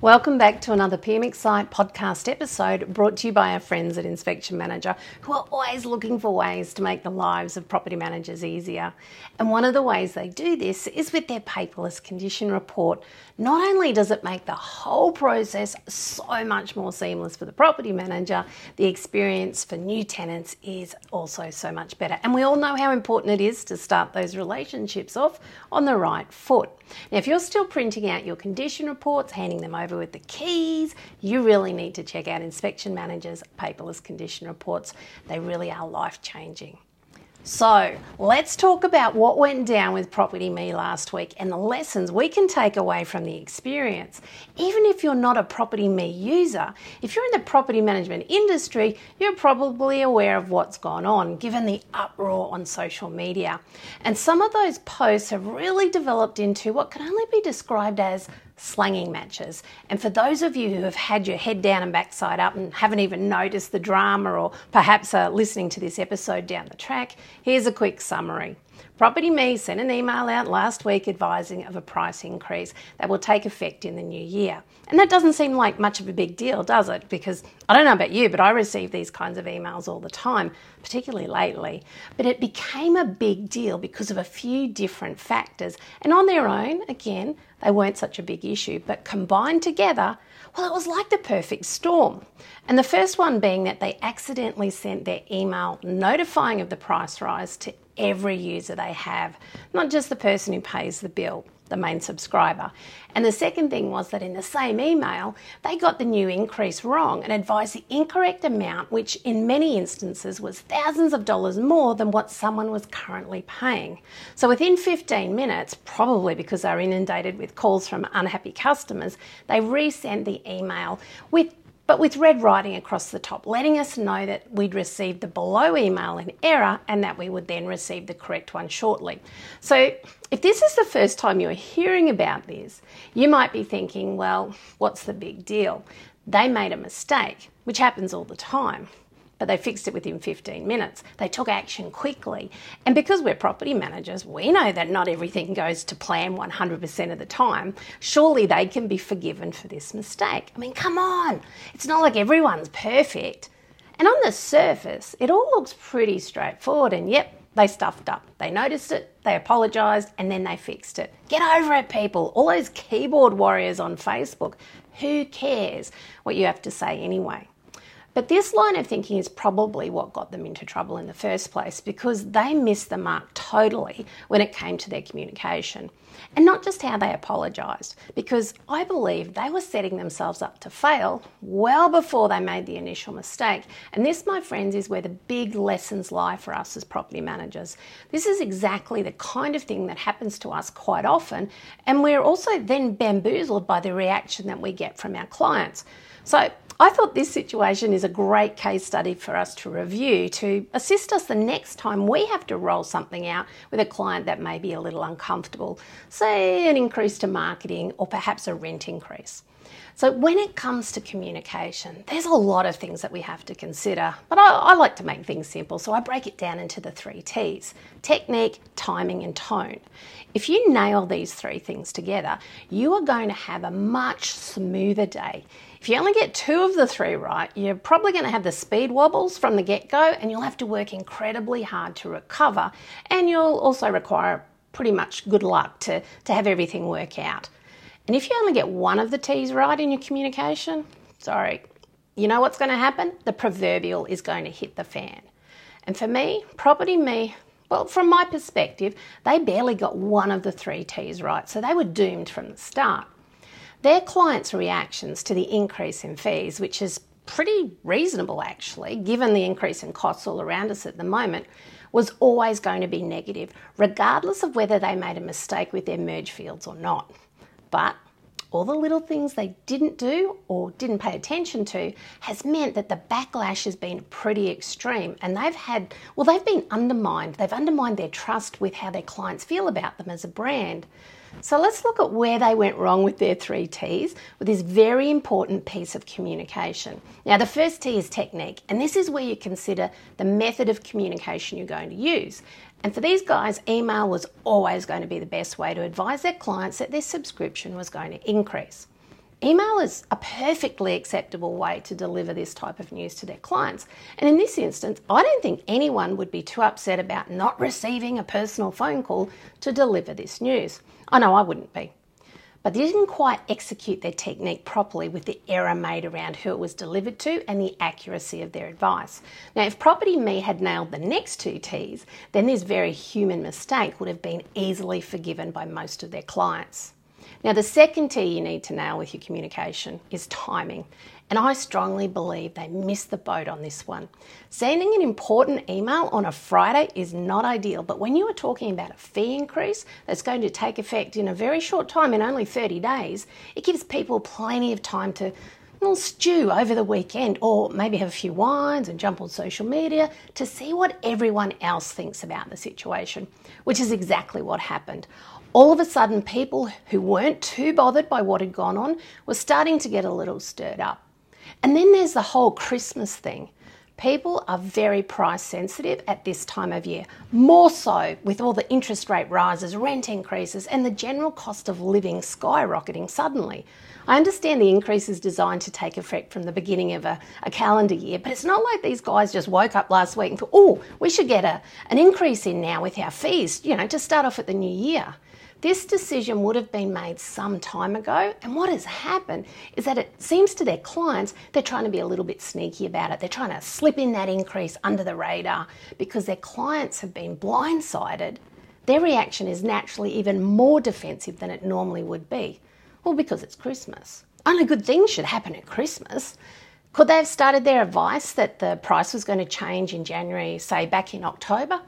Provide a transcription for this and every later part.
Welcome back to another PMXcite podcast episode brought to you by our friends at Inspection Manager, who are always looking for ways to make the lives of property managers easier. And one of the ways they do this is with their paperless condition report. Not only does it make the whole process so much more seamless for the property manager, the experience for new tenants is also so much better. And we all know how important it is to start those relationships off on the right foot. Now, if you're still printing out your condition reports, handing them over with the keys, you really need to check out Inspection Manager's paperless condition reports. They really are life changing. So, let's talk about what went down with PropertyMe last week and the lessons we can take away from the experience. Even if you're not a PropertyMe user, if you're in the property management industry, you're probably aware of what's gone on given the uproar on social media. And some of those posts have really developed into what can only be described as slanging matches. And for those of you who have had your head down and backside up and haven't even noticed the drama or perhaps are listening to this episode down the track, here's a quick summary. PropertyMe sent an email out last week advising of a price increase that will take effect in the new year. And that doesn't seem like much of a big deal, does it? Because I don't know about you, but I receive these kinds of emails all the time, particularly lately. But it became a big deal because of a few different factors. And on their own, again, they weren't such a big issue. But combined together, well, it was like the perfect storm. And the first one being that they accidentally sent their email notifying of the price rise to every user they have, not just the person who pays the bill, the main subscriber. And the second thing was that in the same email, they got the new increase wrong and advised the incorrect amount, which in many instances was thousands of dollars more than what someone was currently paying. So within 15 minutes, probably because they were inundated with calls from unhappy customers, they resent the email with but with red writing across the top, letting us know that we'd received the below email in error and that we would then receive the correct one shortly. So, if this is the first time you're hearing about this, you might be thinking, well, what's the big deal? They made a mistake, which happens all the time but they fixed it within 15 minutes. They took action quickly. And because we're property managers, we know that not everything goes to plan 100% of the time. Surely they can be forgiven for this mistake. I mean, come on, it's not like everyone's perfect. And on the surface, it all looks pretty straightforward. And yep, they stuffed up. They noticed it, they apologised, and then they fixed it. Get over it, people. All those keyboard warriors on Facebook. Who cares what you have to say anyway? But this line of thinking is probably what got them into trouble in the first place because they missed the mark totally when it came to their communication. And not just how they apologised, because I believe they were setting themselves up to fail well before they made the initial mistake. And this, my friends, is where the big lessons lie for us as property managers. This is exactly the kind of thing that happens to us quite often, and we're also then bamboozled by the reaction that we get from our clients. So I thought this situation is a great case study for us to review to assist us the next time we have to roll something out with a client that may be a little uncomfortable, say an increase to marketing or perhaps a rent increase. So, when it comes to communication, there's a lot of things that we have to consider, but I, I, like to make things simple, so I break it down into the three T's technique, timing, and tone. If you nail these three things together, you are going to have a much smoother day. If you only get two of the three right, you're probably going to have the speed wobbles from the get go, and you'll have to work incredibly hard to recover, and you'll also require pretty much good luck to, to have everything work out. And if you only get one of the T's right in your communication, sorry, you know what's going to happen? The proverbial is going to hit the fan. And for me, PropertyMe, well, from my perspective, they barely got one of the three T's right, so they were doomed from the start. Their clients' reactions to the increase in fees, which is pretty reasonable actually, given the increase in costs all around us at the moment, was always going to be negative, regardless of whether they made a mistake with their merge fields or not. But all the little things they didn't do or didn't pay attention to has meant that the backlash has been pretty extreme and they've had, well, they've been undermined. They've undermined their trust with how their clients feel about them as a brand. So let's look at where they went wrong with their three T's with this very important piece of communication. Now, the first T is technique, and this is where you consider the method of communication you're going to use. And for these guys, email was always going to be the best way to advise their clients that their subscription was going to increase. Email is a perfectly acceptable way to deliver this type of news to their clients. And in this instance, I don't think anyone would be too upset about not receiving a personal phone call to deliver this news. I know I wouldn't be. But they didn't quite execute their technique properly with the error made around who it was delivered to and the accuracy of their advice. Now, if PropertyMe had nailed the next two T's, then this very human mistake would have been easily forgiven by most of their clients. Now, the second T you need to nail with your communication is timing. And I strongly believe they missed the boat on this one. Sending an important email on a Friday is not ideal, but when you are talking about a fee increase that's going to take effect in a very short time, in only 30 days, it gives people plenty of time to well, stew over the weekend or maybe have a few wines and jump on social media to see what everyone else thinks about the situation, which is exactly what happened all of a sudden, people who weren't too bothered by what had gone on were starting to get a little stirred up. And then there's the whole Christmas thing. People are very price sensitive at this time of year, more so with all the interest rate rises, rent increases, and the general cost of living skyrocketing suddenly. I understand the increase is designed to take effect from the beginning of a, a, calendar year, but it's not like these guys just woke up last week and thought, oh, we should get a, an increase in now with our fees, you know, to start off at the new year. This decision would have been made some time ago, and what has happened is that it seems to their clients they're trying to be a little bit sneaky about it. They're trying to slip in that increase under the radar because their clients have been blindsided. Their reaction is naturally even more defensive than it normally would be. Well, because it's Christmas. Only good things should happen at Christmas. Could they have started their advice that the price was going to change in January, say back in October?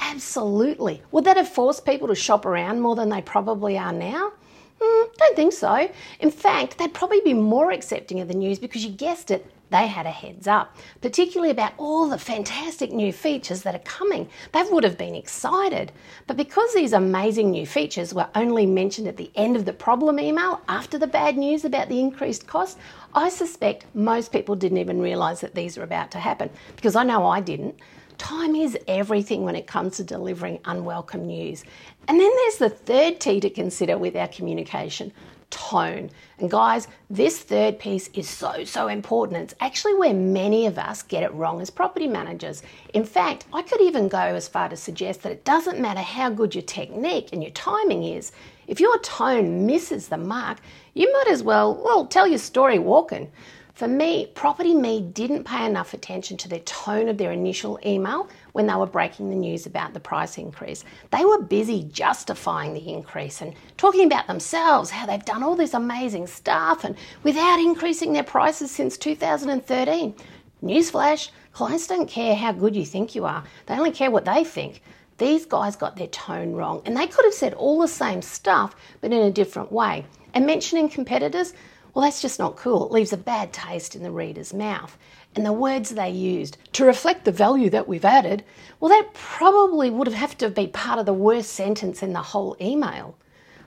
Absolutely. Would that have forced people to shop around more than they probably are now? Mm, don't think so. In fact, they'd probably be more accepting of the news because you guessed it, they had a heads up, particularly about all the fantastic new features that are coming. They would have been excited. But because these amazing new features were only mentioned at the end of the problem email after the bad news about the increased cost, I suspect most people didn't even realise that these were about to happen because I know I didn't. Time is everything when it comes to delivering unwelcome news. And then there's the third T to consider with our communication tone. And guys, this third piece is so, so important. It's actually where many of us get it wrong as property managers. In fact, I could even go as far to suggest that it doesn't matter how good your technique and your timing is. If your tone misses the mark, you might as well, well, tell your story walking. For me, PropertyMe didn't pay enough attention to the tone of their initial email when they were breaking the news about the price increase. They were busy justifying the increase and talking about themselves, how they've done all this amazing stuff and without increasing their prices since 2013. Newsflash, clients don't care how good you think you are, they only care what they think. These guys got their tone wrong and they could have said all the same stuff but in a different way. And mentioning competitors, well, that's just not cool. It leaves a bad taste in the reader's mouth. And the words they used to reflect the value that we've added, well, that probably would have to be part of the worst sentence in the whole email.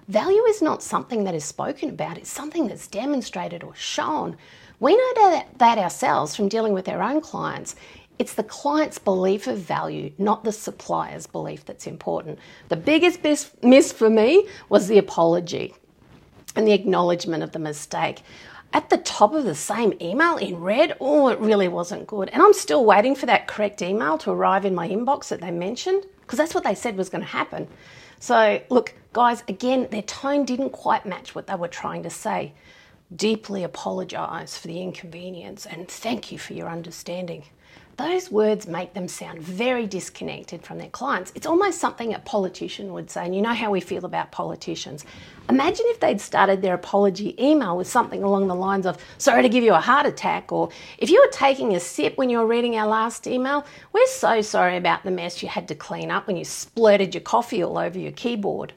Value is not something that is spoken about, it's something that's demonstrated or shown. We know that ourselves from dealing with our own clients. It's the client's belief of value, not the supplier's belief, that's important. The biggest miss for me was the apology and the acknowledgement of the mistake. At the top of the same email in red, oh, it really wasn't good. And I'm still waiting for that correct email to arrive in my inbox that they mentioned, because that's what they said was going to happen. So, look, guys, again, their tone didn't quite match what they were trying to say. Deeply apologise for the inconvenience and thank you for your understanding those words make them sound very disconnected from their clients. It's almost something a politician would say, and you know how we feel about politicians. Imagine if they'd started their apology email with something along the lines of, sorry to give you a heart attack, or if you were taking a sip when you were reading our last email, we're so sorry about the mess you had to clean up when you splurted your coffee all over your keyboard.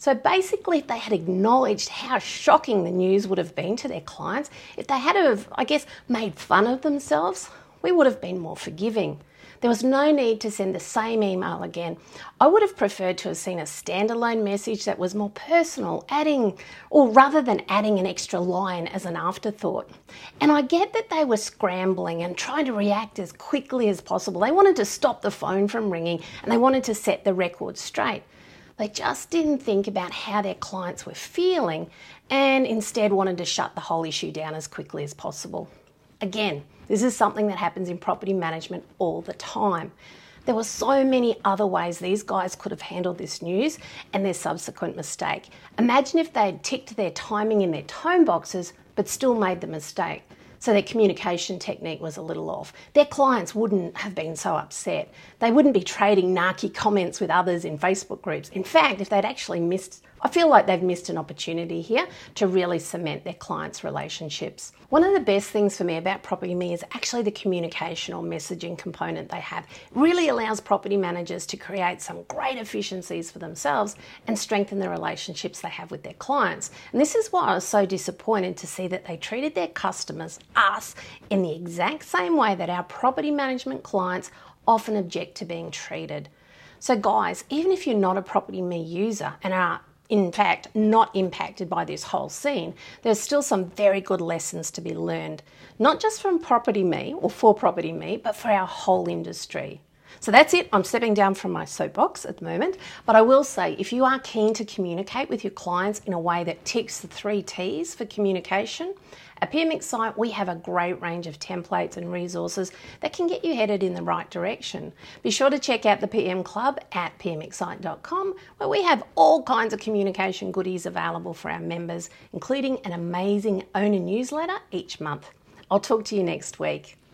So basically, if they had acknowledged how shocking the news would have been to their clients, if they had have, I guess, made fun of themselves, we would have been more forgiving. There was no need to send the same email again. I would have preferred to have seen a standalone message that was more personal, adding, or rather than adding an extra line as an afterthought. And I get that they were scrambling and trying to react as quickly as possible. They wanted to stop the phone from ringing and they wanted to set the record straight. They just didn't think about how their clients were feeling and instead wanted to shut the whole issue down as quickly as possible. Again, this is something that happens in property management all the time. There were so many other ways these guys could have handled this news and their subsequent mistake. Imagine if they had ticked their timing in their tone boxes but still made the mistake. So their communication technique was a little off. Their clients wouldn't have been so upset. They wouldn't be trading narky comments with others in Facebook groups. In fact, if they'd actually missed I feel like they've missed an opportunity here to really cement their clients' relationships. One of the best things for me about PropertyMe is actually the communication or messaging component they have. It really allows property managers to create some great efficiencies for themselves and strengthen the relationships they have with their clients. And this is why I was so disappointed to see that they treated their customers, us, in the exact same way that our property management clients often object to being treated. So, guys, even if you're not a PropertyMe user and are in fact, not impacted by this whole scene, there's still some very good lessons to be learned, not just from PropertyMe or for PropertyMe, but for our whole industry. So that's it. I'm stepping down from my soapbox at the moment. But I will say if you are keen to communicate with your clients in a way that ticks the three T's for communication, at PMXcite, we have a great range of templates and resources that can get you headed in the right direction. Be sure to check out the PM Club at pmxcite.com, where we have all kinds of communication goodies available for our members, including an amazing owner newsletter each month. I'll talk to you next week.